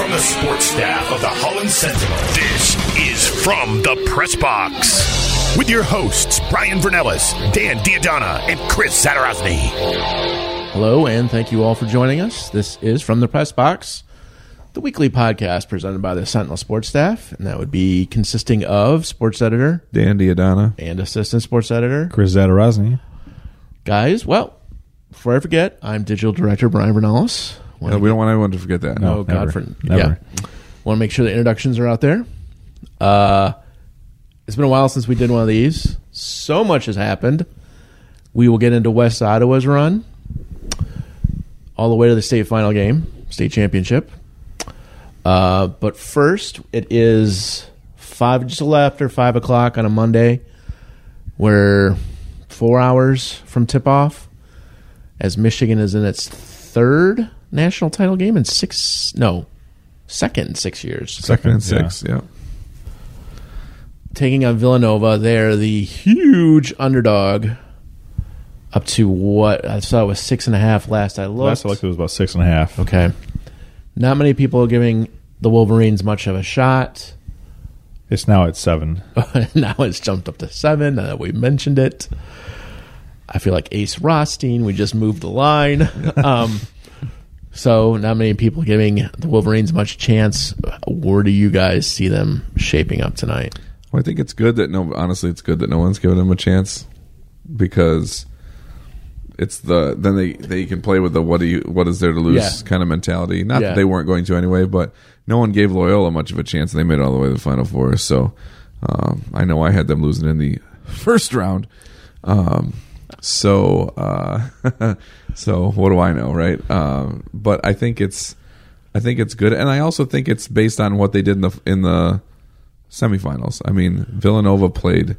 From the sports staff of the Holland Sentinel, this is From the Press Box. With your hosts, Brian Vernellis, Dan D'Addona, and Chris Zadarozny. Hello, and thank you all for joining us. This is From the Press Box, the weekly podcast presented by the Sentinel Sports staff, and that would be consisting of sports editor Dan D'Addona. and assistant sports editor. Chris Zadarozny. Guys, well, before I forget, I'm digital director Brian Vernellis. No, we don't want anyone to forget that. Oh, God, for Never. yeah. Want to make sure the introductions are out there. Uh, it's been a while since we did one of these. So much has happened. We will get into West Ottawa's run, all the way to the state final game, state championship. Uh, but first, it is five, just a little after five o'clock on a Monday. We're four hours from tip off, as Michigan is in its third national title game in six, no, second in six years. Second and Yeah. six, yeah. taking on Villanova. They're the huge underdog. Up to what I saw it was six and a half last I looked. Last I looked, it was about six and a half. okay, not many people are giving the Wolverines much of a shot. It's now at seven. now it's jumped up to seven. Now that we mentioned it, I feel like Ace Rothstein. We just moved the line. um, so not many people giving the Wolverines much chance. Where do you guys see them shaping up tonight? Well, I think it's good that no. Honestly, it's good that no one's given them a chance because it's the then they they can play with the what do you what is there to lose Yeah. kind of mentality. Not Yeah. that they weren't going to anyway, but no one gave Loyola much of a chance. And they made it all the way to the Final Four. So um, I know I had them losing in the first round. Um, so uh, so what do I know, right? Um, but I think it's I think it's good, and I also think it's based on what they did in the in the semifinals. I mean, Villanova played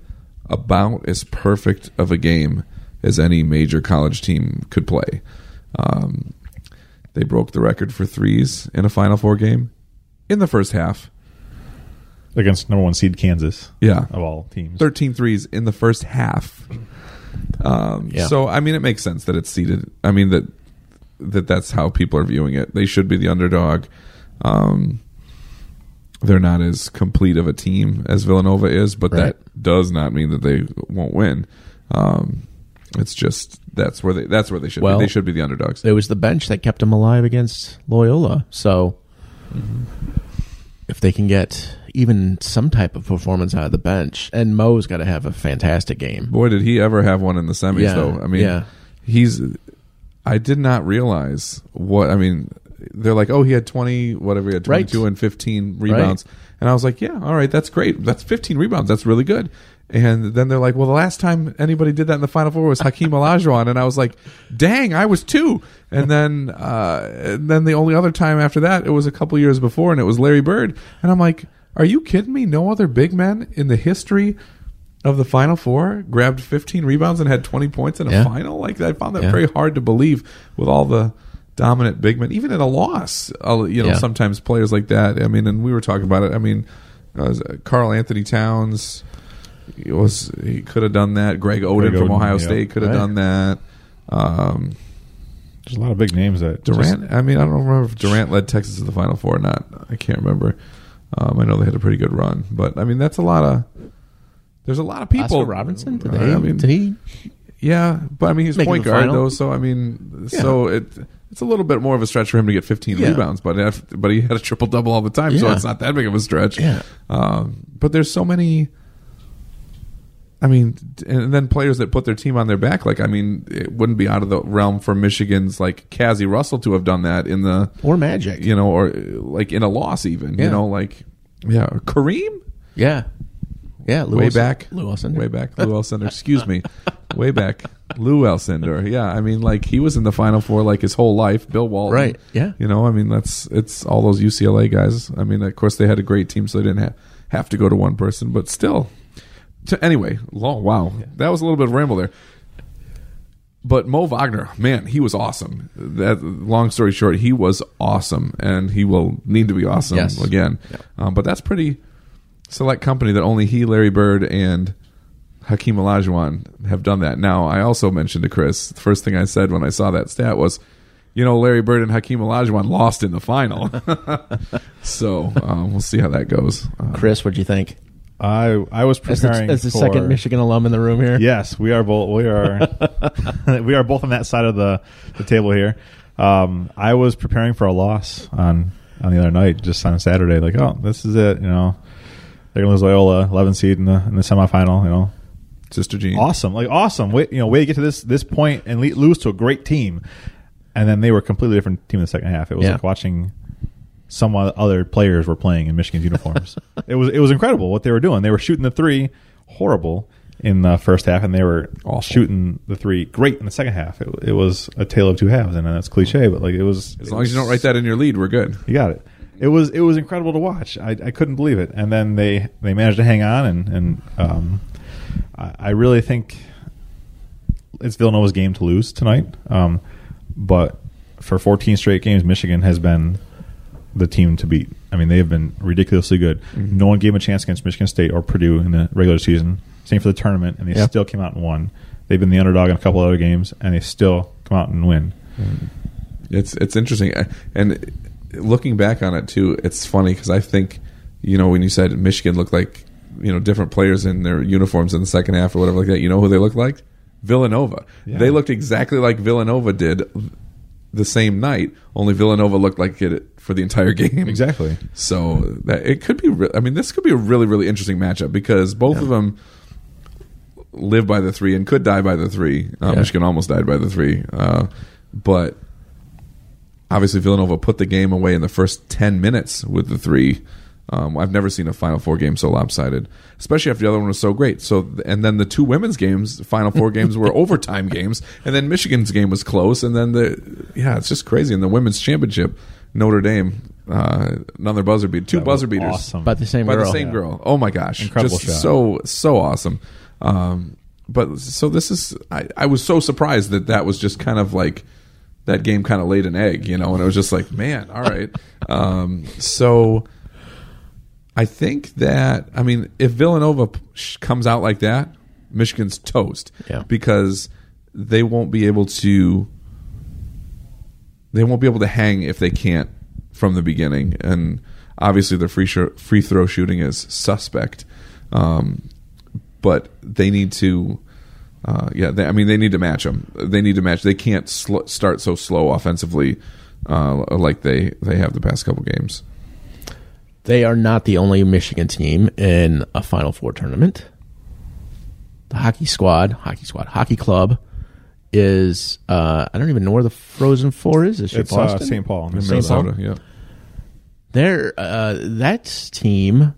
about as perfect of a game as any major college team could play. Um, they broke the record for threes in a Final Four game in the first half. against number one seed Kansas Yeah. of all teams. 13 threes in the first half. Um, Yeah. So I mean, it makes sense that it's seeded. I mean that that that's how people are viewing it. They should be the underdog. Um, they're not as complete of a team as Villanova is, but Right. that does not mean that they won't win. Um, it's just that's where they that's where they should Well- be. They should be the underdogs. it was the bench that kept them alive against Loyola. So if they can get even some type of performance out of the bench, and Mo's got to have a fantastic game. Boy, did he ever have one in the semis, Yeah, though. I mean, yeah. he's. I did not realize what. I mean, they're like, oh, he had 20, whatever, he had Right. 22 and 15 rebounds. And I was like, yeah, all right, that's great. That's 15 rebounds. That's really good. And then they're like, well, the last time anybody did that in the Final Four was Hakeem Olajuwon. And I was like, dang, I was two. And then, uh, and then the only other time after that, it was a couple years before, and it was Larry Bird. And I'm like, are you kidding me? No other big men in the history of the Final Four grabbed 15 rebounds and had 20 points in a Yeah. final. Like I found that Yeah. very hard to believe with all the dominant big men, even in a loss. uh, You know, Yeah. sometimes players like that. I mean, and we were talking about it. I mean, uh, Karl-Anthony Towns he was he could have done that. Greg Oden Greg from Ohio yeah. State could have Right. done that. Um, There's a lot of big names that Durant. just- I mean, I don't remember if Durant led Texas to the Final Four or not. I can't remember. Um, I know they had a pretty good run, but I mean, that's a lot of. There's a lot of people. Oscar Robinson, did, they, I mean, did he? yeah, but I mean, he's point guard final? though, so I mean, so it it's a little bit more of a stretch for him to get 15 Yeah. rebounds, but if, but he had a triple double all the time, so it's not that big of a stretch. Yeah. Um, but there's so many. I mean, and then players that put their team on their back. Like, I mean, it wouldn't be out of the realm for Michigan's like Cazzie Russell to have done that in the, Or Magic? you know, or like in a loss even. Yeah. You know, like yeah, Kareem Yeah. Yeah. Lou way Alcindor- back, Lou Alcindor. way back, Lou Alcindor. Excuse me, way back, Lou Alcindor. Yeah, I mean, like he was in the Final Four like his whole life. Bill Walton, Right, yeah. You know, I mean, that's it's all those UCLA guys. I mean, of course they had a great team, so they didn't ha- have to go to one person, but still. To, anyway, long, wow, that was a little bit of a ramble there. But Mo Wagner, man, he was awesome. That long story short, he was awesome, and he will need to be awesome Yes. again. Um, but that's pretty select company that only he, Larry Bird, and Hakeem Olajuwon have done that. Now, I also mentioned to Chris the first thing I said when I saw that stat was, you know, Larry Bird and Hakeem Olajuwon lost in the final. so um, we'll see how that goes. Uh, Chris, what'd you think? I I was As the, preparing as the for, second Michigan alum in the room here. Yes, we are both. We are we are both on that side of the, the table here. Um, I was preparing for a loss on on the other night, just on Saturday. Like, oh, this is it. You know, they're gonna lose Loyola, 11 seed in the in the semifinal. You know, Sister Jean. awesome, like awesome. Way, you know, way to get to this this point and le- lose to a great team, and then they were a completely different team in the second half. It was Yeah. like watching some other players were playing in Michigan's uniforms. it was it was incredible what they were doing. They were shooting the three horrible in the first half, and they were Awful. shooting the three great in the second half. It, it was a tale of two halves, and that's cliche, but like it was. As long as you don't write that in your lead, we're good. you got it. It was it was incredible to watch. I, I couldn't believe it, and then they they managed to hang on, and and um, I, I really think it's Villanova's game to lose tonight. Um, but for 14 straight games, Michigan has been the team to beat. I mean, they have been ridiculously good. Mm-hmm. No one gave them a chance against Michigan State or Purdue in the regular season. Same for the tournament, and they Yeah. still came out and won. They've been the underdog in a couple other games, and they still come out and win. Mm-hmm. It's it's interesting, and looking back on it too, it's funny because I think you know when you said Michigan looked like you know different players in their uniforms in the second half or whatever like that. You know who they looked like? Villanova. Yeah. They looked exactly like Villanova did the same night. Only Villanova looked like it for the entire game. Exactly. So that it could be. Re- I mean, this could be a really, really interesting matchup because both of them live by the three and could die by the three. Uh, Yeah. Michigan almost died by the three, uh, but obviously Villanova put the game away in the first ten minutes with the three. Um, I've never seen a Final Four game so lopsided, especially after the other one was so great. So, and then the two women's games, Final Four games, were overtime games, and then Michigan's game was close, and then the yeah, it's just crazy. And the women's championship, Notre Dame, uh, another buzzer beat, two That buzzer beaters Awesome. By the same by girl. the same Yeah. girl. Oh my gosh, Incredible just shot. so so awesome. Um, but so this is I, I was so surprised that that was just kind of like that game kind of laid an egg, you know, and it was just like, man, all right. um, so I think that I mean, if Villanova comes out like that, Michigan's toast Yeah. because they won't be able to they won't be able to hang if they can't from the beginning. And obviously, their free sh- free throw shooting is suspect. Um, but they need to, uh, yeah. They, I mean, they need to match them. They need to match. They can't sl- start so slow offensively uh, like they they have the past couple games. They are not the only Michigan team in a Final Four tournament. The hockey squad, hockey squad, hockey club is uh, I don't even know where the Frozen Four is. Is it It's uh, Boston? St. Paul. In Minnesota. Minnesota, yeah. They're uh, that team.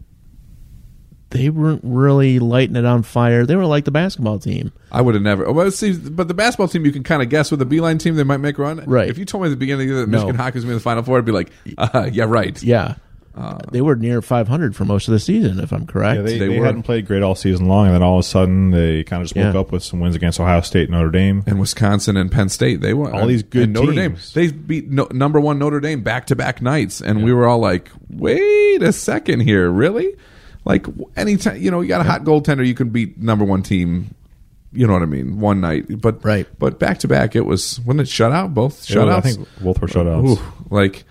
They weren't really lighting it on fire. They were like the basketball team. I would have never. Well, see, but the basketball team, you can kind of guess with the Beilein team, they might make a run. Right. If you told me at the beginning of the year that No. Michigan hockey was going to in the Final Four, I'd be like, uh, yeah, right. Yeah, Uh, they were near 500 for most of the season, if I'm correct. Yeah, they, They they, were. hadn't played great all season long, and then all of a sudden they kind of just woke Yeah. up with some wins against Ohio State, Notre Dame. and Wisconsin and Penn State. They won All these good and Notre teams. Dame. They beat no, number one Notre Dame back to back nights, and we were all like, "Wait a second here, really?" Like anytime you know you got a hot goaltender, you can beat number one team. You know what I mean? One night, but Right. But back to back, it was when it shut out both Yeah, shutouts. I think both were shutouts. Ooh, like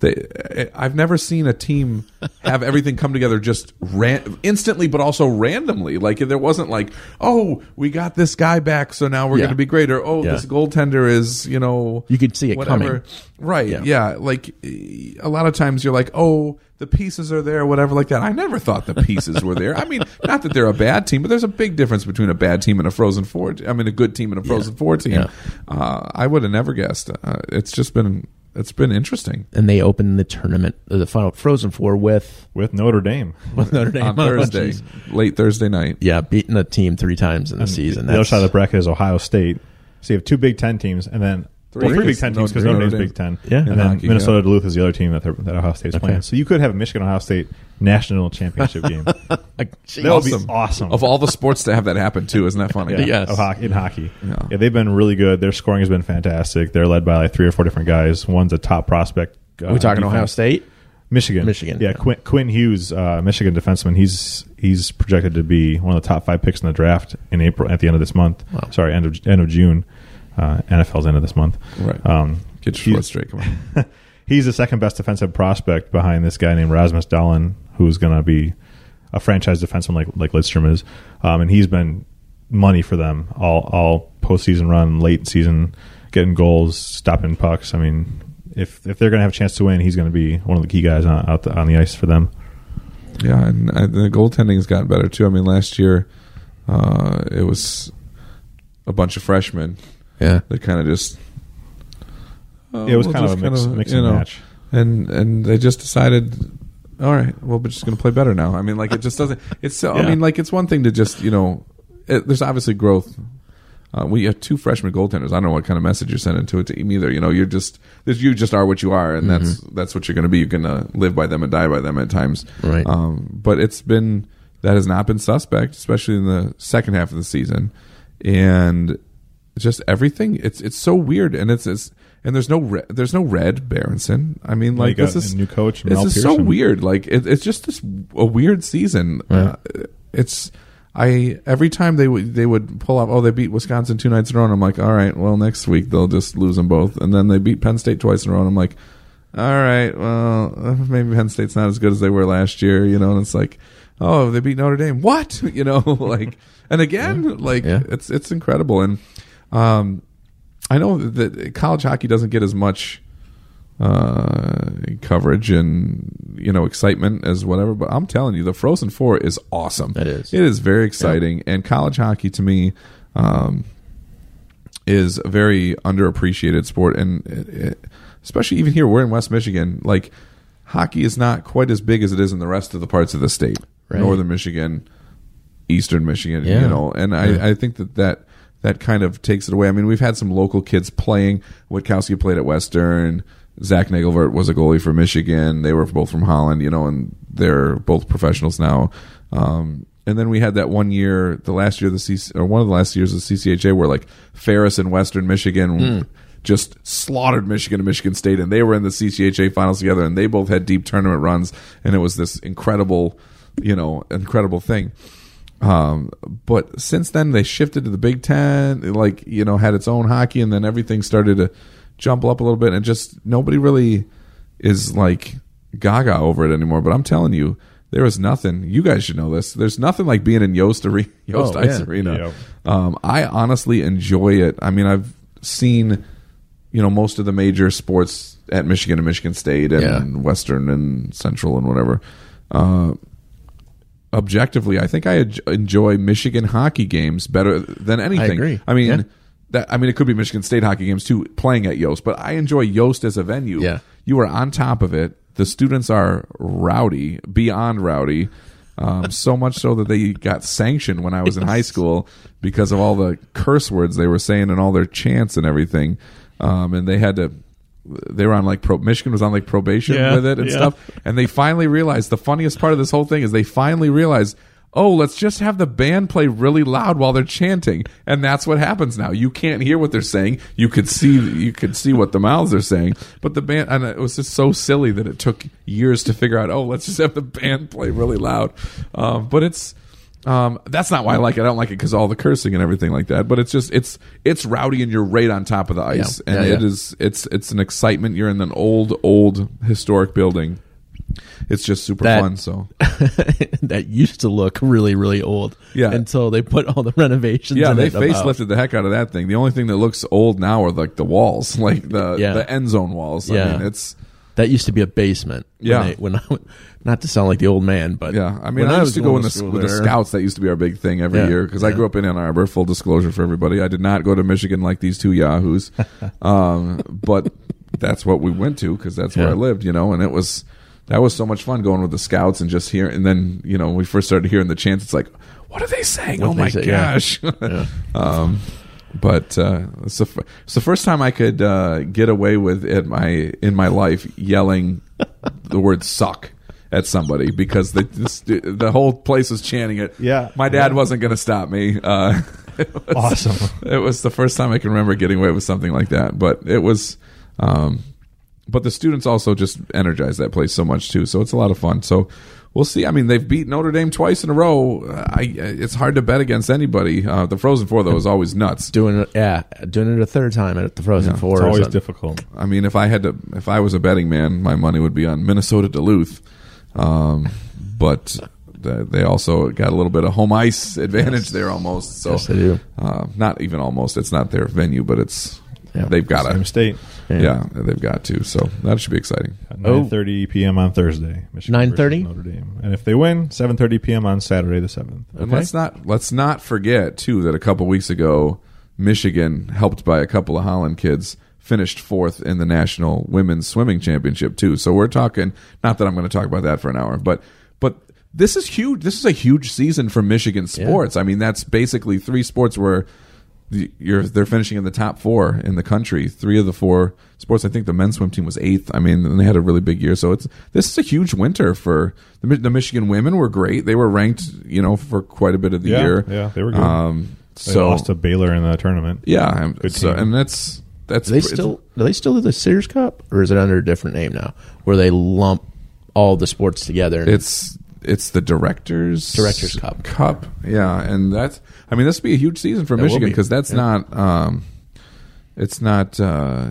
they, I've never seen a team have everything come together just ran, instantly, but also randomly. Like there wasn't like, oh, we got this guy back, so now we're Yeah. going to be great, or oh, Yeah. this goaltender is, you know, You could see it whatever. coming. Right? Yeah. Yeah. Like a lot of times you're like, oh, the pieces are there, whatever, like that. I never thought the pieces were there. I mean, not that they're a bad team, but there's a big difference between a bad team and a Frozen Four. I mean, a good team and a Frozen Four team. Uh, I would have never guessed. Uh, it's just been it's been interesting. and they opened the tournament, the final Frozen Four with with Notre Dame. with Notre Dame on Oh, Thursday, jeez. late Thursday night. Yeah, beating a team three times in the season. the other side of the bracket is Ohio State. So you have two Big Ten teams, and then Three. well, three Three. Big Ten teams because three. Notre Dame's Notre Big Ten. Yeah. and In then hockey, Minnesota yeah. Duluth is the other team that, they're, that Ohio State's playing. So you could have a Michigan Ohio State national championship game. that Like, jeez. would be awesome. Of all the sports to have that happen too, isn't that funny? yeah, Yes. of hockey, in hockey. Yeah. Yeah. they've been really good. Their scoring has been fantastic. They're led by like three or four different guys. One's a top prospect. Uh, Are we talking defense- Ohio State? Michigan. Michigan, Yeah, yeah. Quinn, Quinn Hughes, uh, Michigan defenseman. He's he's projected to be one of the top five picks in the draft in April at the end of this month. Wow. Sorry, end of end of June. Uh, NFL's end of this month. Right. Um, Get your foot straight. Come on. he's the second best defensive prospect behind this guy named Rasmus Dahlin, who's going to be a franchise defenseman like like Lidstrom is, um, and he's been money for them all all postseason run, late season, getting goals, stopping pucks. I mean, if if they're going to have a chance to win, he's going to be one of the key guys on, out the, on the ice for them. Yeah, and the goaltending has gotten better too. I mean, last year uh, it was a bunch of freshmen Yeah. they kind of just. uh, it was we'll kind of a mix, kinda, mix and know, match. and and they just decided all right well we're just going to play better now i mean like it just doesn't it's so i mean like it's one thing to just you know it, there's obviously growth uh, we have two freshman goaltenders. I don't know what kind of message you're sending to a team either. You know, you're just you just are what you are, and that's that's what you're going to be. You're going to live by them and die by them at times. Right. Um, but it's been that has not been suspect, especially in the second half of the season, and just everything. It's it's so weird, and it's, it's and there's no re- there's no Red Berenson. I mean, like this is a new coach, This Mel is so weird. Like it, it's just this a weird season. Uh, it's I every time they would they would pull off. Oh, they beat Wisconsin two nights in a row. And I'm like, all right, well next week they'll just lose them both, and then they beat Penn State twice in a row. And I'm like, all right, well maybe Penn State's not as good as they were last year, you know. And it's like, oh, they beat Notre Dame. What, you know, like, and again, like Yeah. it's it's incredible. And um, I know that college hockey doesn't get as much uh, coverage and you know excitement as whatever. But I'm telling you, the Frozen Four is awesome. It is. It is very exciting, and college hockey to me um, is a very underappreciated sport, and it, it, especially even here, we're in West Michigan. Like hockey is not quite as big as it is in the rest of the parts of the state, Right. Northern Michigan, Eastern Michigan. Yeah. You know, and I, I think that that. That kind of takes it away. I mean, we've had some local kids playing. Witkowski played at Western. Zach Nagelvoort was a goalie for Michigan. They were both from Holland, you know, and they're both professionals now. Um, and then we had that one year, the last year of the C, or one of the last years of the CCHA, where like Ferris and Western Michigan just slaughtered Michigan and Michigan State, and they were in the CCHA finals together, and they both had deep tournament runs, and it was this incredible, you know, incredible thing. Um, but since then they shifted to the Big Ten, it, like you know, had its own hockey, and then everything started to jump up a little bit, and just nobody really is like gaga over it anymore. But I'm telling you, there is nothing. You guys should know this. There's nothing like being in Yost, Are- Yost Oh, Ice yeah. Arena. Yep. Um, I honestly enjoy it. I mean, I've seen you know most of the major sports at Michigan and Michigan State and Yeah. Western and Central and whatever. Uh, objectively, I think I enjoy Michigan hockey games better than anything. agree. I mean, Yeah. that I mean, it could be Michigan State hockey games too, playing at Yost, but I enjoy Yost as a venue. Yeah. you are on top of it. The students are rowdy, beyond rowdy. Um, so much so that they got sanctioned when I was in high school because of all the curse words they were saying and all their chants and everything. Um, and they had to, they were on like pro, Michigan was on like probation Yeah, with it and yeah. stuff. And they finally realized the funniest part of this whole thing is they finally realized, oh, let's just have the band play really loud while they're chanting, and that's what happens now. You can't hear what they're saying. You could see you could see what the mouths are saying, but the band and it was just so silly that it took years to figure out. Oh, let's just have the band play really loud. Um, but it's. Um, that's not why I like it. I don't like it because all the cursing and everything like that. But it's just it's it's rowdy and you're right on top of the ice, Yeah. and Yeah, it yeah. is it's it's an excitement. You're in an old old historic building. It's just super That- fun. So that used to look really, really old. Yeah. Until they put all the renovations. yeah, in they it about- facelifted the heck out of that thing. The only thing that looks old now are like the walls, like the Yeah. the end zone walls. I Yeah. mean, it's That used to be a basement. when Yeah. they- When, I, not to sound like the old man, but yeah. I mean, when I, used to go in the, with the scouts. That used to be our big thing every Yeah. year because I grew up in Ann Arbor. Full disclosure for everybody, I did not go to Michigan like these two yahoos, um, but that's what we went to because that's where Yeah. I lived. You know, and it was that was so much fun going with the scouts and just hearing. And then you know, when we first started hearing the chants. It's like, what are they saying? What oh my say, yeah. gosh! um, but uh, it's, the, it's the first time I could uh, get away with at my in my life yelling the word "suck" at somebody because the this, the whole place was chanting it. Yeah. my dad Yeah. wasn't going to stop me. Uh, it was, Awesome. It was the first time I can remember getting away with something like that. But it was, um, but the students also just energize that place so much too. So it's a lot of fun. So we'll see. I mean, they've beat Notre Dame twice in a row. I, it's hard to bet against anybody. Uh, the Frozen Four though is always nuts. Doing it, yeah, doing it a third time at the Frozen Yeah, Four. It's always difficult. I mean, if I had to, if I was a betting man, my money would be on Minnesota Duluth. Um, but they also got a little bit of home ice advantage there almost. So Yes, they do. Uh, not even almost. It's not their venue, but it's Yeah. they've got Same to. state. Yeah. they've got to. So that should be exciting. At Oh. 9:30 p.m. on Thursday. Michigan 9:30? versus Notre Dame. And if they win, 7:30 p.m. on Saturday the 7th. And Okay. let's not let's not forget too that a couple weeks ago, Michigan, helped by a couple of Holland kids, finished fourth in the national women's swimming championship too. So we're talking. Not that I'm going to talk about that for an hour, but but this is huge. This is a huge season for Michigan sports. I mean, that's basically three sports where. The- You're, they're finishing in the top four in the country. Three of the four sports. I think the men's swim team was eighth. I mean, and they had a really big year. So it's this is a huge winter for the, the Michigan women. Were great. They were ranked, you know, for quite a bit of the Yeah, year. yeah, they were good. Um, They so lost to Baylor in the tournament. yeah, I'm- Good so, team. and that's that's Do they still do they still do the Sears Cup, or is it under a different name now, where they lump all the sports together? it's it's the directors Directors Cup. Cup. Yeah, and that's I mean this will be a huge season for It will Michigan be. because that's Yeah. not um, it's not uh,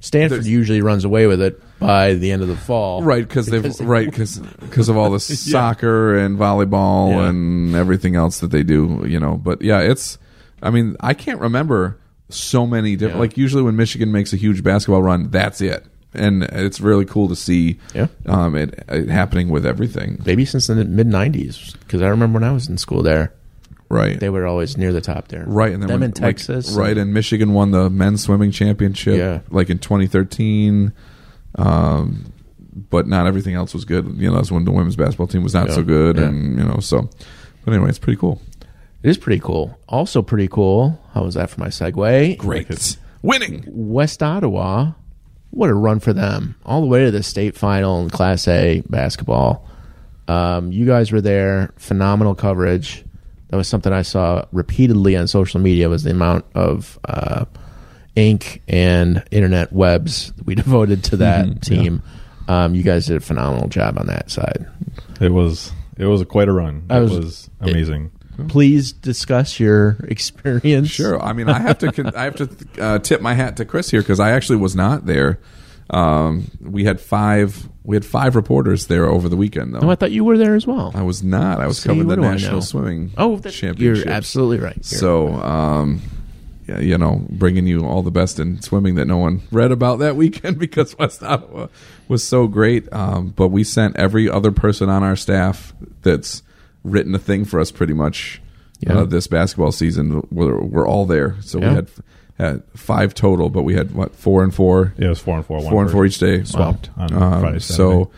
Stanford usually runs away with it by the end of the fall, right because they've they- right because of all the soccer and volleyball Yeah. and everything else that they do. You know, but yeah, it's I mean I can't remember so many different Yeah. like usually when Michigan makes a huge basketball run that's it. And it's really cool to see Yeah. um, it, it happening with everything. Maybe since the mid '90s, because I remember when I was in school there, Right. they were always near the top there. Right, and then them when, in Texas, like, right, and Michigan won the men's swimming championship, Yeah. like in 2013. Um, but not everything else was good. You know, that's when the women's basketball team was not Yeah, so good, yeah. and you know, so. But anyway, it's pretty cool. It is pretty cool. Also pretty cool. How was that for my segue? Great, winning. West Ottawa, what a run for them! All the way to the state final in Class A basketball. Um, you guys were there. Phenomenal coverage. That was something I saw repeatedly on social media. Was the amount of uh, ink and internet webs we devoted to that team. Um, you guys did a phenomenal job on that side. It was it was quite a run. I it was- was, amazing. Please discuss your experience. Sure. I mean, I have to. con- I have to uh, tip my hat to Chris here because I actually was not there. Um, we had five. We had five reporters there over the weekend, though. Oh, I thought you were there as well. I was not. I was See, covering the do I know? national swimming. Oh, that, championship. you're absolutely right. So, um, yeah, you know, bringing you all the best in swimming that no one read about that weekend because West Ottawa was so great. Um, but we sent every other person on our staff that's written a thing for us pretty much Yeah. uh, this basketball season. We're, we're all there. So Yeah. we had had five total, but we had what four and four, Yeah, it was four and four. one four and four each day. Swapped on Um, Friday. Saturday. so,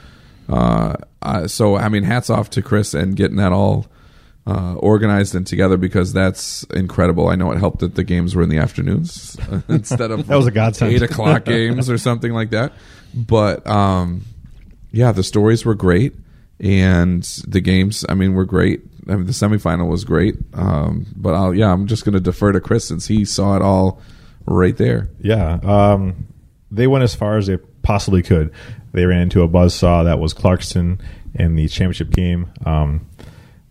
uh, uh, so I mean, hats off to Chris and getting that all uh, organized and together because that's incredible. I know it helped that the games were in the afternoons instead of That was a godsend. eight o'clock games or something like that. But um, yeah, the stories were great and the games. I mean, were great. I mean, the semifinal was great. Um, but I'll, yeah, I'm just going to defer to Chris since he saw it all right there. Yeah, um, they went as far as they possibly could. They ran into a buzz saw that was Clarkston in the championship game. Um,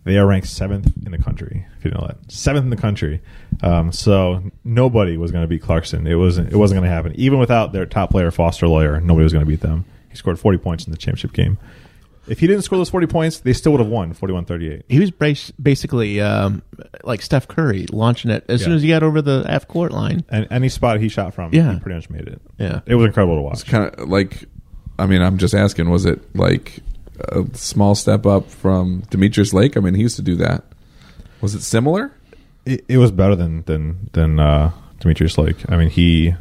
they are ranked seventh in the country. If you know that, seventh in the country. Um, so nobody was going to beat Clarkston. It wasn't. It wasn't going to happen. Even without their top player Foster Loyer, nobody was going to beat them. He scored 40 points in the championship game. If he didn't score those 40 points, they still would have won 41-38. He was bas- basically um, like Steph Curry, launching it as soon Yeah. as he got over the half court line. And any spot he shot from, Yeah. he pretty much made it. Yeah. It was incredible to watch. kind of like i mean i'm just asking was it like a small step up from Demetrius Lake i mean he used to do that was it similar it, it was better than than than uh, Demetrius Lake. I mean, he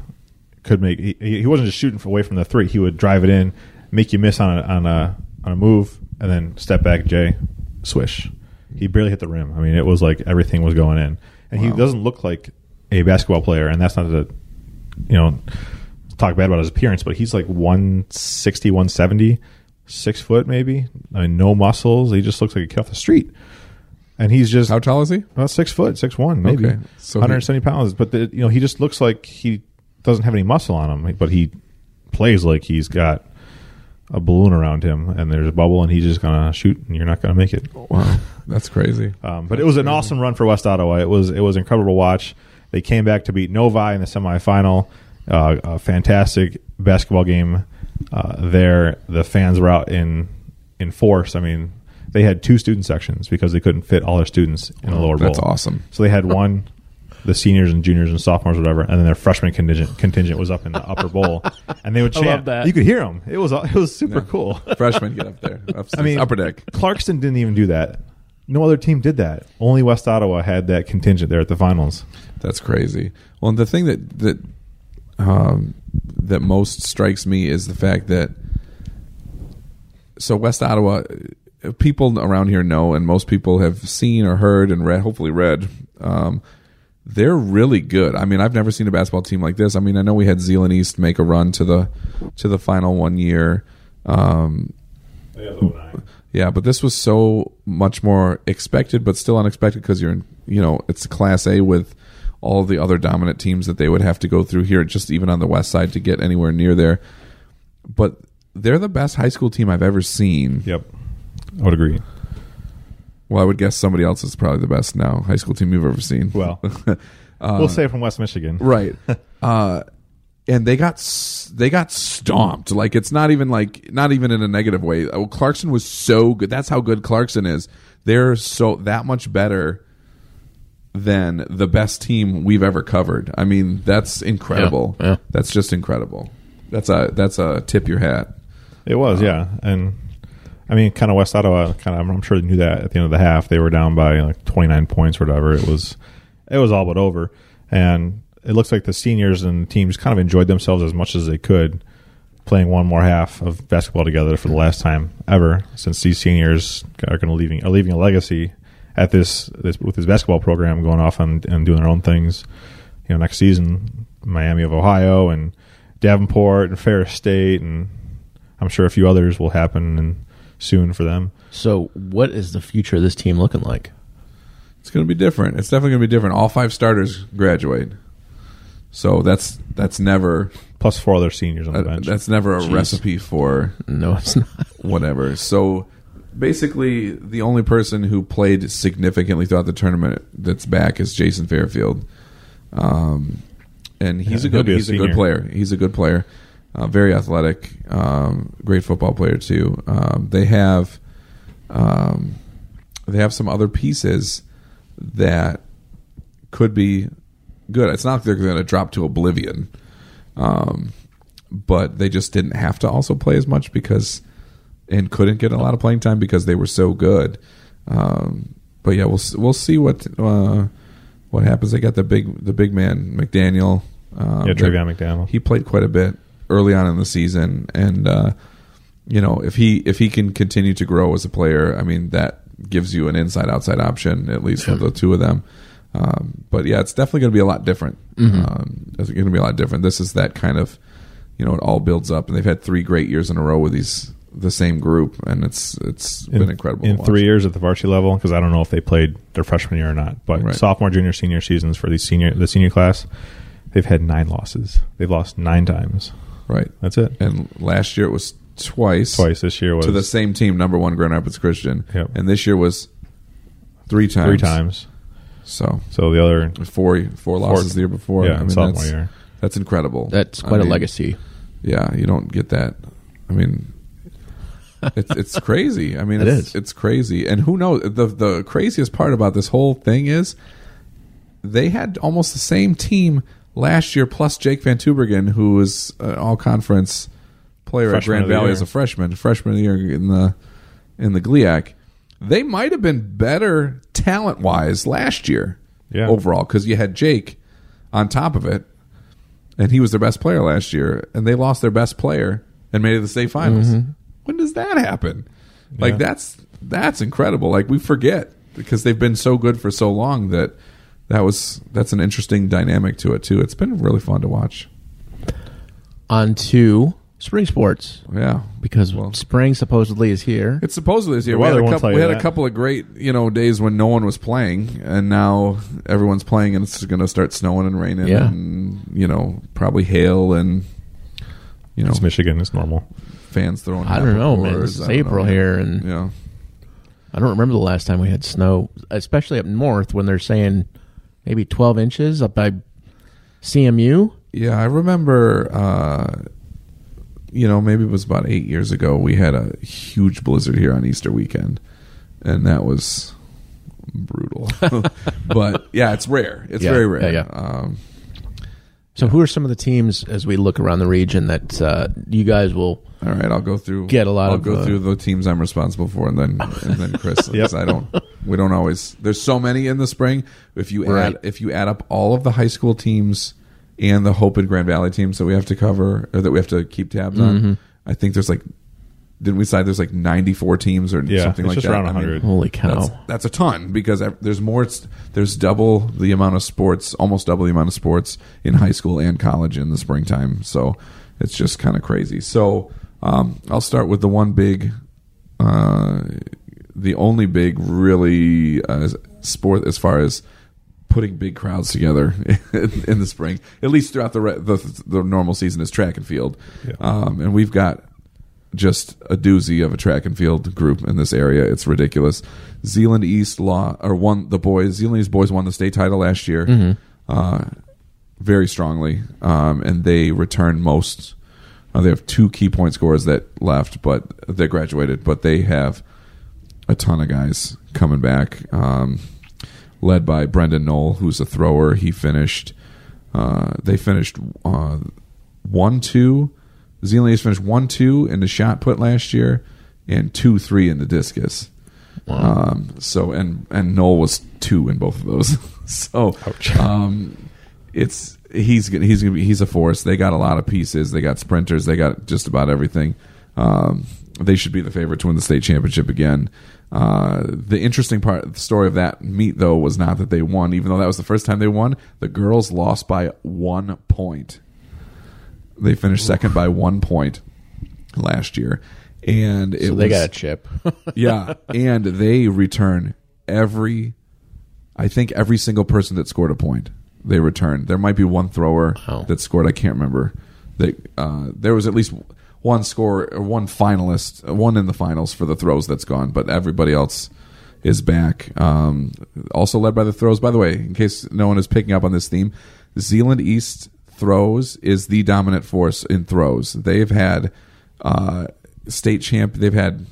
could make. He, he wasn't just shooting away from the three. He would drive it in, make you miss on a on a on a move, and then step back, Jay, swish. He barely hit the rim. I mean, it was like everything was going in, and he Wow. doesn't look like a basketball player. And that's not to, you know, talk bad about his appearance, but he's like 160, 170, six foot maybe. I mean, no muscles. He just looks like a kid off the street. And he's just how tall is he about six foot, six one, maybe, Okay. So he- 170 pounds. But the, you know, he just looks like he doesn't have any muscle on him, but he plays like he's got a balloon around him and there's a bubble and he's just gonna shoot and you're not gonna make it. Wow, that's crazy. Um, but it was an awesome run for West Ottawa. It was it was incredible to watch. They came back to beat Novi in the semifinal. Uh, a fantastic basketball game uh, there. The fans were out in in force. I mean, they had two student sections because they couldn't fit all their students in the lower bowl. That's awesome. So they had one, the seniors and juniors and sophomores, whatever, and then their freshman contingent contingent was up in the upper bowl, and they would I chant. love that. You could hear them. It was it was super Yeah. cool. Freshmen get up there. Upstairs, I mean, upper deck. Clarkston didn't even do that. No other team did that. Only West Ottawa had that contingent there at the finals. That's crazy. Well, and the thing that that um, that most strikes me is the fact that so West Ottawa uh, people around here know, and most people have seen or heard and read, hopefully read. Um, they're really good. I mean, I've never seen a basketball team like this. I mean, I know we had Zeeland East make a run to the to the final one year. Um, yeah, but this was so much more expected, but still unexpected because you're in, you know, it's Class A with all the other dominant teams that they would have to go through here, just even on the west side to get anywhere near there. But they're the best high school team I've ever seen. Yep, I would agree. Well, I would guess somebody else is probably the best now high school team you've ever seen. Well, we'll say from West Michigan. right. Uh and they got they got stomped. Like it's not even like not even in a negative way. Oh, Clarkston was so good. That's how good Clarkston is. They're so that much better than the best team we've ever covered. I mean that's incredible. Yeah, yeah. that's just incredible. That's a that's a tip your hat. It was, yeah, and I mean, kind of West Ottawa. Kind of, I'm sure they knew that at the end of the half they were down by like 29 points or whatever. It was, it was all but over, and it looks like the seniors and teams kind of enjoyed themselves as much as they could, playing one more half of basketball together for the last time ever since these seniors are going to leaving are leaving a legacy at this, this with this basketball program going off and, and doing their own things. You know, next season, Miami of Ohio and Davenport and Ferris State and I'm sure a few others will happen and soon for them. So, what is the future of this team looking like? it's going to be different it's definitely going to be different all five starters graduate so that's that's never Plus four other seniors on the bench. that's never a Jeez. recipe for No, it's not. whatever. So basically, the only person who played significantly throughout the tournament that's back is Jason Fairfield, um, and he's Yeah, a good be a he's a good player. He's a good player, uh, very athletic, um, great football player too. Um, they have um, they have some other pieces that could be good. It's not like they're going to drop to oblivion. Um, but they just didn't have to also play as much because and couldn't get a lot of playing time because they were so good. Um, but yeah, we'll we'll see what uh, what happens. They got the big the big man McDaniel. Um, yeah, Travion McDaniel. he played quite a bit early on in the season, and uh, you know if he if he can continue to grow as a player, I mean that gives you an inside outside option at least for the two of them. Um, but yeah, it's definitely going to be a lot different. Um, it's going to be a lot different. This is that kind of you know it all builds up, and they've had three great years in a row with these the same group, and it's it's been incredible in three years at the varsity level because I don't know if they played their freshman year or not. But Right. sophomore, junior, senior seasons for the senior the senior class, they've had nine losses. They've lost nine times. Right? That's it. And last year it was twice, Twice this year was to the same team, number one Grand Rapids Christian, Yep. and this year was three times. three times. So So the other four four losses the year before. yeah, I mean, sophomore that's, year. That's incredible. That's I quite a mean, legacy. Yeah, you don't get that. I mean, it's it's crazy. I mean, It it's, is. It's crazy. And who knows? The the craziest part about this whole thing is they had almost the same team last year, plus Jake Van Tubergen, who was an all conference player Freshman at Grand Valley as a freshman, freshman of the year in the in the GLIAC. They might have been better talent wise last year, Yeah. overall, because you had Jake on top of it, and he was their best player last year, and they lost their best player and made it to the state finals. When does that happen? Like Yeah. that's that's incredible. Like we forget because they've been so good for so long that that was that's an interesting dynamic to it too. It's been really fun to watch. On to spring sports Yeah, because Well- spring supposedly is here. It's supposedly this year. The We had, a couple, we you had a couple of great you know days when no one was playing, and now everyone's playing, and it's going to start snowing and raining, Yeah. and you know probably hail and you know It's Michigan. It's normal. fans throwing. I don't know, man. This is April know. here, and Yeah, I don't remember the last time we had snow, especially up north when they're saying maybe 12 inches up by CMU. yeah. I remember. Uh, you know, maybe it was about eight years ago. We had a huge blizzard here on Easter weekend, and that was brutal. but yeah, it's rare. It's Yeah, very rare. yeah, yeah. Um, So, who are some of the teams as we look around the region that uh, you guys will? All right, I'll go through. Get a lot I'll of, go uh, through the teams I'm responsible for, and then and then Chris. because I don't. We don't always. There's so many in the spring. If you Right. add if you add up all of the high school teams and the Hope and Grand Valley teams that we have to cover or that we have to keep tabs Mm-hmm. on, I think there's like. Didn't we decide there's like 94 teams or Yeah, something it's like just that? around I mean, Holy cow! that's, that's a ton because ev- there's more. There's double the amount of sports, almost double the amount of sports in high school and college in the springtime. So it's just kind of crazy. So um, I'll start with the one big, uh, the only big really uh, sport as far as putting big crowds together in the spring, at least throughout the re- the, the normal season, is track and field. Yeah. Um, and we've got just a doozy of a track and field group in this area. It's ridiculous. Zeeland East law or won the boys. Zeeland East boys won the state title last year, uh, very strongly, um, and they return most. Uh, they have two key point scorers that left, but they graduated. But they have a ton of guys coming back, um, led by Brendan Knoll, who's a thrower. He finished. Uh, they finished uh, one two. Zeeland East finished one two in the shot put last year, and two three in the discus. Um, so and and Knoll was two in both of those. so um, it's he's gonna- he's gonna be he's a force. They got a lot of pieces. They got sprinters. They got just about everything. Um, they should be the favorite to win the state championship again. Uh, the interesting part, the story of that meet though, was not that they won, even though that was the first time they won. The girls lost by one point. They finished second by one point last year, and it so they was, got a chip. yeah, and they return every, I think every single person that scored a point, they returned. There might be one thrower Wow. that scored. I can't remember. They, uh, there was at least one score or one finalist, one in the finals for the throws that's gone, but everybody else is back. Um, also led by the throws. By the way, in case no one is picking up on this theme, Zeeland East throws is the dominant force in throws. They've had uh, state champ. They've had,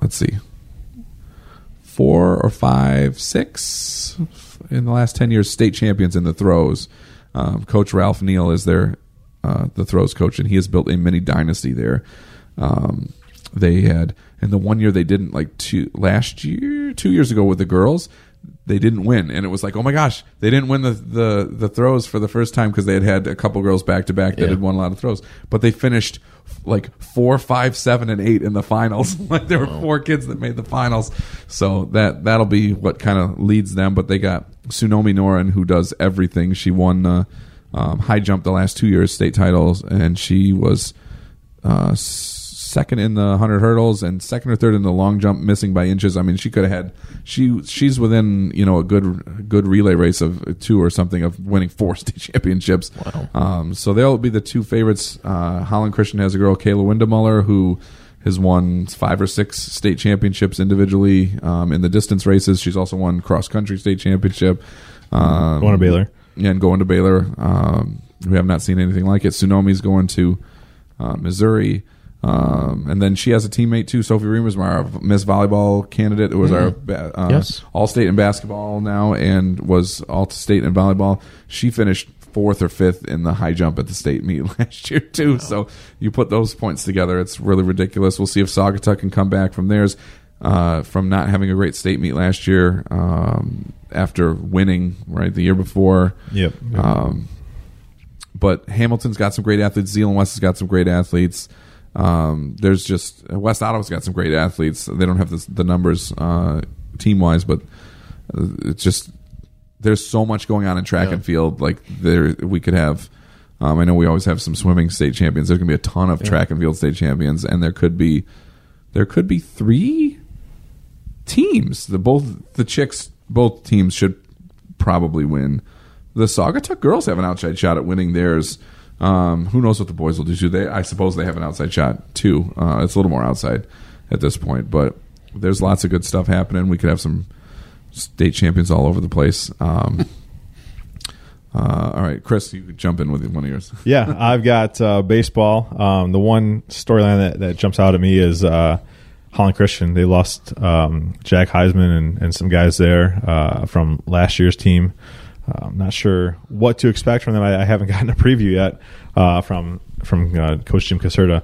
let's see, four or five, six in the last ten years state champions in the throws. Um, coach Ralph Neal is their uh, the throws coach, and he has built a mini dynasty there. Um, they had, and the one year they didn't like two last year, two years ago with the girls, they didn't win, and it was like, oh my gosh, they didn't win the the, the throws for the first time because they had had a couple girls back to back that Yeah. had won a lot of throws, but they finished like four, five, seven, and eight in the finals. like there were four kids that made the finals, so that that'll be what kind of leads them. But they got Tsunomi Noren who does everything. She won uh, um, high jump the last two years state titles, and she was uh, s- second in the hundred hurdles and second or third in the long jump, missing by inches. I mean, she could have had she she's within you know a good good relay race of two or something of winning four state championships. Wow. Um, so they'll be the two favorites. Uh, Holland Christian has a girl, Kayla Windemuller, who has won five or six state championships individually um, in the distance races. She's also won cross country state championship. Um, Going to Baylor. yeah, and going to Baylor. Um, we have not seen anything like it. Tsunomi's going to uh, Missouri. Um, and then she has a teammate too, Sophie Reimers, our Miss Volleyball candidate, who was our uh, Yes. All State in basketball now, and was All State in volleyball. She finished fourth or fifth in the high jump at the state meet last year too. So you put those points together, it's really ridiculous. We'll see if Saugatuck can come back from theirs. Uh, from not having a great state meet last year, um, after winning right the year before, Yep. um, but Hamilton's got some great athletes. Zeeland West has got some great athletes. Um, there's just West Ottawa's got some great athletes. They don't have the, the numbers uh, team wise, but uh, it's just there's so much going on in track Yeah. and field. Like there, we could have. Um, I know we always have some swimming state champions. There's gonna be a ton of track and field state champions, and there could be there could be three teams. The both the chicks, both teams should probably win. The Saugatuck girls have an outside shot at winning theirs. Um, who knows what the boys will do? They, I suppose, they have an outside shot too. Uh, it's a little more outside at this point, but there's lots of good stuff happening. We could have some state champions all over the place. Um, uh, all right, Chris, you could jump in with one of yours. Yeah, I've got uh, baseball. Um, the one storyline that, that jumps out at me is uh, Holland Christian. They lost um, Jack Heisman and, and some guys there uh, from last year's team. Uh, I'm not sure what to expect from them. I, I haven't gotten a preview yet uh, from from uh, Coach Jim Caserta,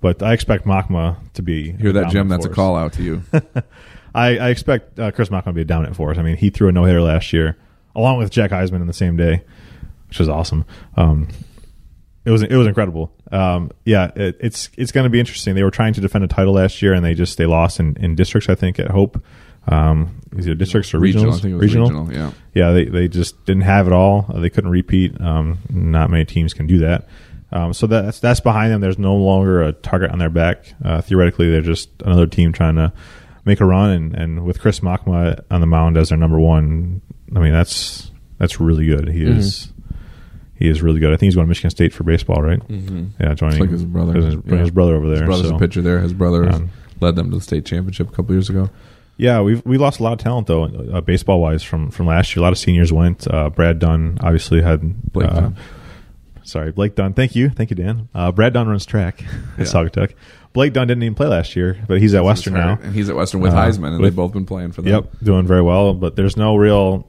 but I expect Machma to be Hear that, Jim? dominant That's a call out to you. I, I expect uh, Chris Machma to be a dominant force. I mean, he threw a no hitter last year, along with Jack Heisman in the same day, which was awesome. Um, it was it was incredible. Um, yeah, it, it's it's going to be interesting. They were trying to defend a title last year, and they just they lost in, in districts. I think at Hope, um, either districts or regional, regionals. I think it was regional. Yeah. yeah, they, they just didn't have it all. Uh, they couldn't repeat. Um, not many teams can do that. Um, so that's that's behind them. There's no longer a target on their back. Uh, theoretically, they're just another team trying to make a run. And, and with Chris Makma on the mound as their number one, I mean that's that's really good. He is he is really good. I think he's going to Michigan State for baseball, right? Mm-hmm. Yeah, joining like his brother. His, Yeah. his brother over there. His brother's so. a pitcher there. His brother Um, led them to the state championship a couple years ago. Yeah, we've we lost a lot of talent though, uh, baseball wise from from last year. A lot of seniors went. Uh, Brad Dunn obviously had Blake uh, Dunn. Sorry, Blake Dunn. Thank you, thank you, Dan. Uh, Brad Dunn runs track Yeah. at Saugatuck. Blake Dunn didn't even play last year, but he's at Western now. and he's at Western with Uh, Heisman, and with- they've both been playing for them. Yep, doing very well. But there's no real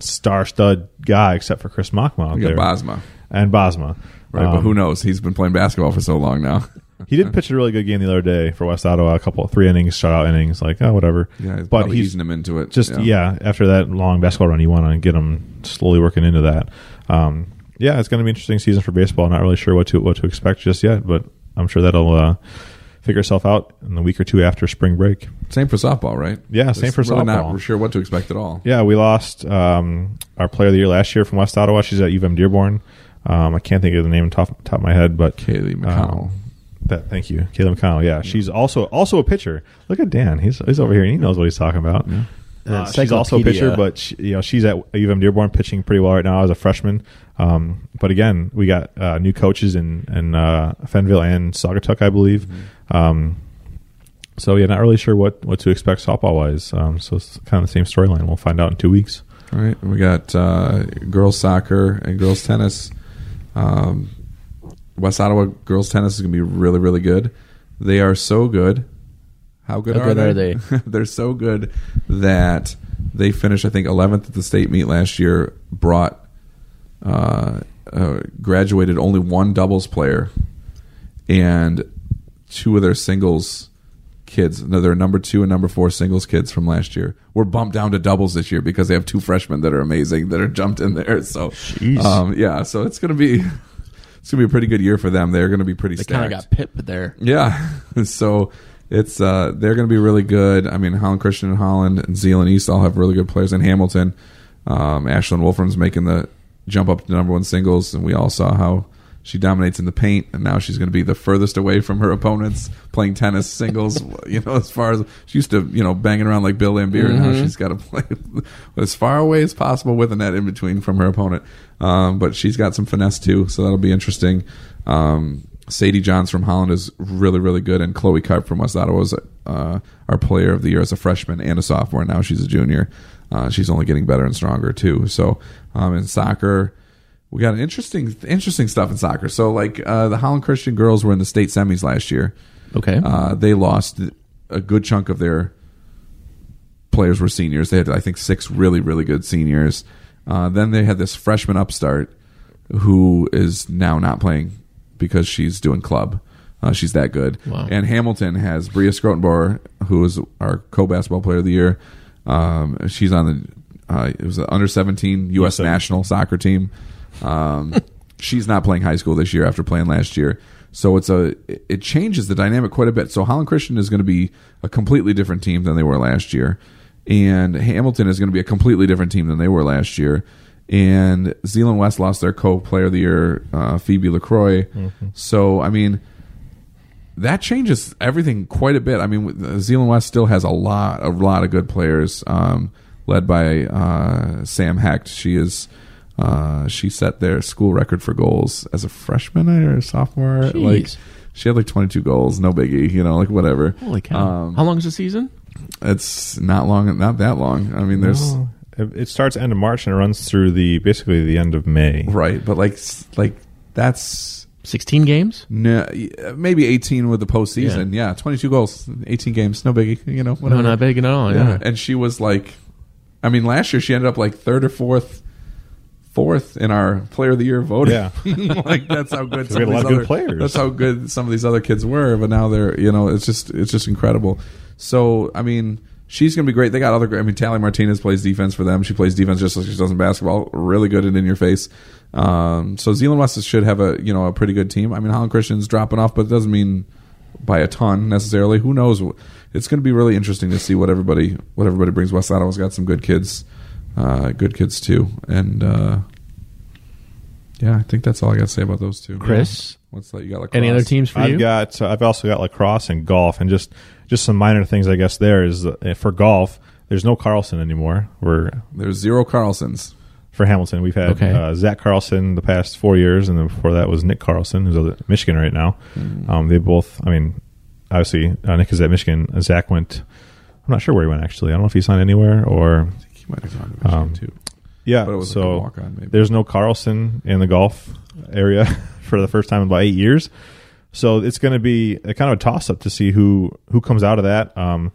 star stud guy except for Chris Mockma out there Bosma, and Bosma. right? but Um, who knows? He's been playing basketball for so long now. He did pitch a really good game the other day for West Ottawa. A couple, three innings, shutout innings. Like, oh, whatever. Yeah, he's but he's easing him into it. just yeah. after that long basketball run you want to get them slowly working into that um, yeah it's going to be an interesting season for baseball not really sure what to what to expect just yet but i'm sure that'll uh, figure itself out in a week or two after spring break Same for softball, right? Yeah, same for really softball. Not sure what to expect at all. yeah we lost um, our player of the year last year from west ottawa she's at UVM dearborn um, i can't think of the name on top, top of my head but Kaylee McConnell. um, that, thank you, Caleb McConnell. Yeah, she's also also a pitcher. Look at Dan; he's he's over here. and He knows what he's talking about. Uh, she's also a pitcher, but she, you know she's at UVM Dearborn pitching pretty well right now as a freshman. Um, but again, we got uh, new coaches in in uh, Fenville and Saugatuck, I believe. Um, so yeah, not really sure what, what to expect softball wise. Um, so it's kind of the same storyline. We'll find out in two weeks. All right, we got uh, girls soccer and girls tennis. Um, West Ottawa girls tennis is going to be really, really good. They are so good. How good, How are, good they? are they? They're so good that they finished, I think, 11th at the state meet last year. Brought uh, uh, graduated only one doubles player and two of their singles kids. No, their number two and number four singles kids from last year were bumped down to doubles this year because they have two freshmen that are amazing that are jumped in there. So, um, yeah, so it's gonna be it's gonna be a pretty good year for them. They're gonna be pretty They kind of got pipped there. Yeah. so it's uh they're going to be really good. I mean, Holland Christian and Holland and Zeeland East all have really good players. In Hamilton, um, Ashlyn Wolfram's making the jump up to number one singles, and we all saw how she dominates in the paint, and now she's going to be the furthest away from her opponents playing tennis singles. you know, as far as she used to, you know, banging around like Bill Laimbeer, and now she's got to play as far away as possible with a net in between from her opponent. Um, but she's got some finesse too, so that'll be interesting. Um, Sadie Johns from Holland is really, really good, and Chloe Karp from West Ottawa is uh, our player of the year as a freshman and a sophomore. Now she's a junior. Uh, she's only getting better and stronger too. So um, in soccer, we got interesting, interesting stuff in soccer. So like uh, the Holland Christian girls were in the state semis last year. Okay. Uh, they lost a good chunk of their players were seniors. They had, I think, six really, really good seniors. Uh, then they had this freshman upstart who is now not playing because she's doing club. Uh, she's that good. Wow. And Hamilton has Bria Schrotenboer, who is our co-basketball player of the year. Um, she's on the uh, it was the under seventeen U.S. U17. national soccer team. Um, she's not playing high school this year after playing last year. So it's a it changes the dynamic quite a bit. So Holland Christian is going to be a completely different team than they were last year, and Hamilton is going to be a completely different team than they were last year. And Zeeland West lost their co-player of the year, uh, Phoebe Lacroix. So I mean, that changes everything quite a bit. I mean, Zeeland West still has a lot, a lot of good players, um, led by uh, Sam Hecht. She is Uh, she set their school record for goals as a freshman or a sophomore. Like she had like 22 goals, no biggie, you know, like whatever. Holy cow! Um, How long is the season? It's not long, not that long. I mean, there's Oh, it, it starts end of March and it runs through the basically the end of May. right, but like like that's Sixteen games. no, uh, maybe 18 with the postseason. Yeah. 22 goals, 18 games, no biggie, you know, whatever. No, not big at all. yeah. Yeah. And she was like, I mean, last year she ended up like third or fourth, fourth in our Player of the Year voting. Yeah. like that's how good. we some had a lot these of good players. That's how good some of these other kids were. But now they're, you know, it's just it's just incredible. So I mean. She's gonna be great. They got other. Great I mean, Tally Martinez plays defense for them. She plays defense just like she does in basketball. Really good and in your face. Um, so Zeeland West should have a you know a pretty good team. I mean, Holland Christian's dropping off, but it doesn't mean by a ton necessarily. Who knows? It's going to be really interesting to see what everybody what everybody brings. West Ottawa's got some good kids, uh, good kids too, and uh, yeah, I think that's all I got to say about those two. Chris, what's that? You got like any other teams for I've you? got uh, I've also got lacrosse and golf and just just some minor things I guess there is uh, for golf there's no Carlson anymore. We're There's zero Carlsons. for Hamilton we've had Okay. uh, Zach Carlson the past four years and then before that was Nick Carlson who's at Michigan right now. Um, they both I mean obviously uh, Nick is at Michigan. Uh, Zach went. I'm not sure where he went actually. I don't know if he signed anywhere or I think he might have gone to Michigan Um, too. yeah. But it was like a so walk-on, maybe. there's no Carlson in the golf area for the first time in about eight years. So it's going to be a kind of a toss up to see who who comes out of that. Um,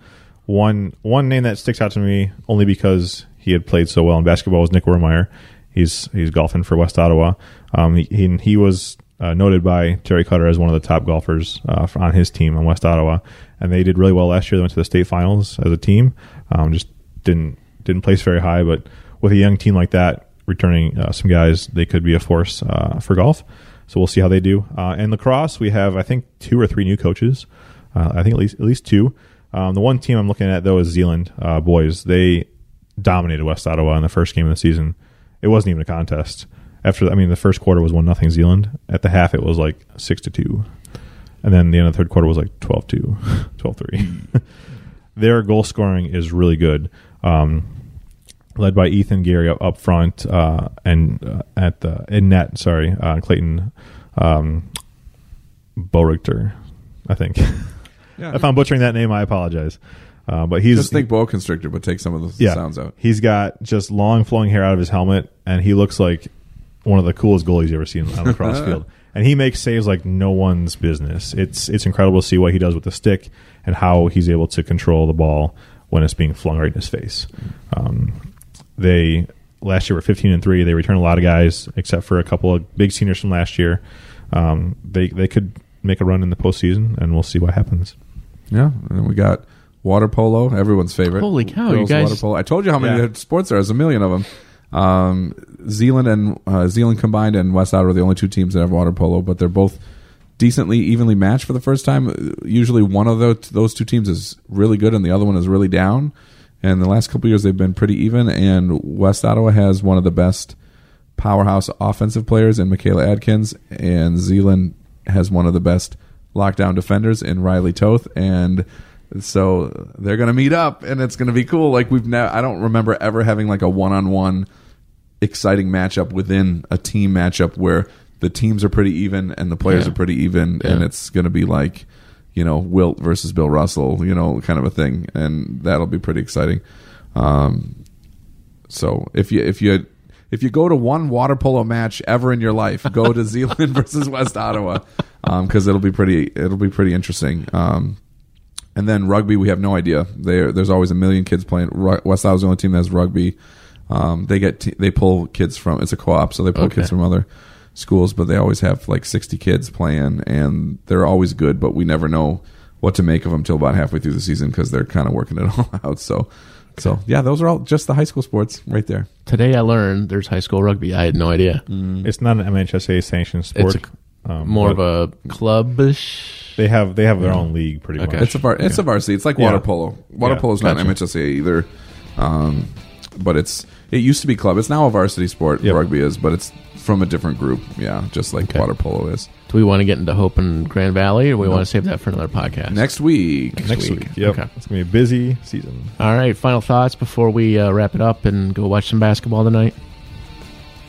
one one name that sticks out to me only because he had played so well in basketball was Nick Wormeyer. He's he's golfing for West Ottawa. Um, he, he he was uh, noted by Terry Cutter as one of the top golfers uh, on his team on West Ottawa, and they did really well last year. They went to the state finals as a team. Um, just didn't didn't place very high, but with a young team like that, returning uh, some guys, they could be a force uh, for golf. So we'll see how they do. Uh, lacrosse, we have I think two or three new coaches. Uh, I think at least at least two. Um, the one team I'm looking at though is Zeeland uh, boys. They dominated West Ottawa in the first game of the season. It wasn't even a contest. After I mean, the first quarter was one nothing Zeeland. At the half, it was like six to two, and then the end of the third quarter was like 12-2, 12-3. Their goal scoring is really good. Um, led by Ethan Gary up, up front uh, and uh, at the in net. Sorry, uh, Clayton um, Borichter, I think. Yeah, if I'm butchering that name, I apologize. Uh, but he's just think boa constrictor, but take some of the yeah, sounds out. He's got just long flowing hair out of his helmet, and he looks like one of the coolest goalies you ever seen on the cross field. And he makes saves like no one's business. It's it's incredible to see what he does with the stick and how he's able to control the ball when it's being flung right in his face. Um, they last year were 15 and three. They returned a lot of guys, except for a couple of big seniors from last year. Um, they they could make a run in the postseason, and we'll see what happens. Yeah, and then we got water polo, everyone's favorite. Holy cow, you guys- Water polo. I told you how many Yeah. sports There's a million of them. Um, Zeeland and uh, Zeeland combined and West Ottawa are the only two teams that have water polo, but they're both decently evenly matched for the first time. Usually, one of those those two teams is really good and the other one is really down. And the last couple years, they've been pretty even. And West Ottawa has one of the best powerhouse offensive players in Michaela Adkins, and Zeeland has one of the best lockdown defenders in Riley Toth, and so they're going to meet up, and it's going to be cool. Like we've never, I don't remember ever having like a one-on-one exciting matchup within a team matchup where the teams are pretty even and the players Yeah. are pretty even, and it's going to be like you know Wilt versus Bill Russell, you know, kind of a thing, and that'll be pretty exciting. Um, so if you if you if you go to one water polo match ever in your life, go to Zeeland versus West Ottawa because it'll be pretty it'll be pretty interesting. Um, and then rugby, we have no idea. There, there's always a million kids playing. West Ottawa's the only team that has rugby. Um, they get t- they pull kids from it's a co-op, so they pull Okay. kids from other schools, but they always have like 60 kids playing, and they're always good. But we never know what to make of them till about halfway through the season because they're kind of working it all out. So, so yeah, those are all just the high school sports right there. Today I learned there's high school rugby. I had no idea. It's not an MHSA sanctioned sport. It's um, More of a clubbish. They have they have their own league pretty Okay. much. It's a var- it's a varsity. It's like Yeah. water polo. Water Yeah. polo is not Gotcha. MHSA either, um, but it's it used to be club. It's now a varsity sport. Yep. Rugby is, but it's from a different group. Yeah, just like Okay. water polo is. Do we want to get into Hope and Grand Valley, or we want to save that for another podcast? Next week, next week. week. Yep, Okay. it's gonna be a busy season. All right. Final thoughts before we uh, wrap it up and go watch some basketball tonight.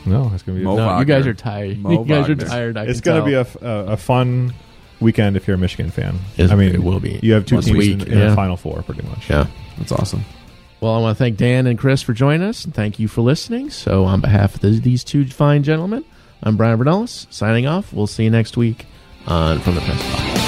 No, it's going to be. Mo No, you guys are tired. Mo you guys Wagner. are tired. I it's can going to be a, tell. f- a- a fun weekend if you're a Michigan fan. It's- I mean, it will be. You have two Must teams week, in, in yeah. the final four, pretty much. yeah. That's awesome. Well, I want to thank Dan and Chris for joining us, and thank you for listening. So, on behalf of the, these two fine gentlemen, I'm Brian Bernellis signing off. We'll see you next week on From the Press Box.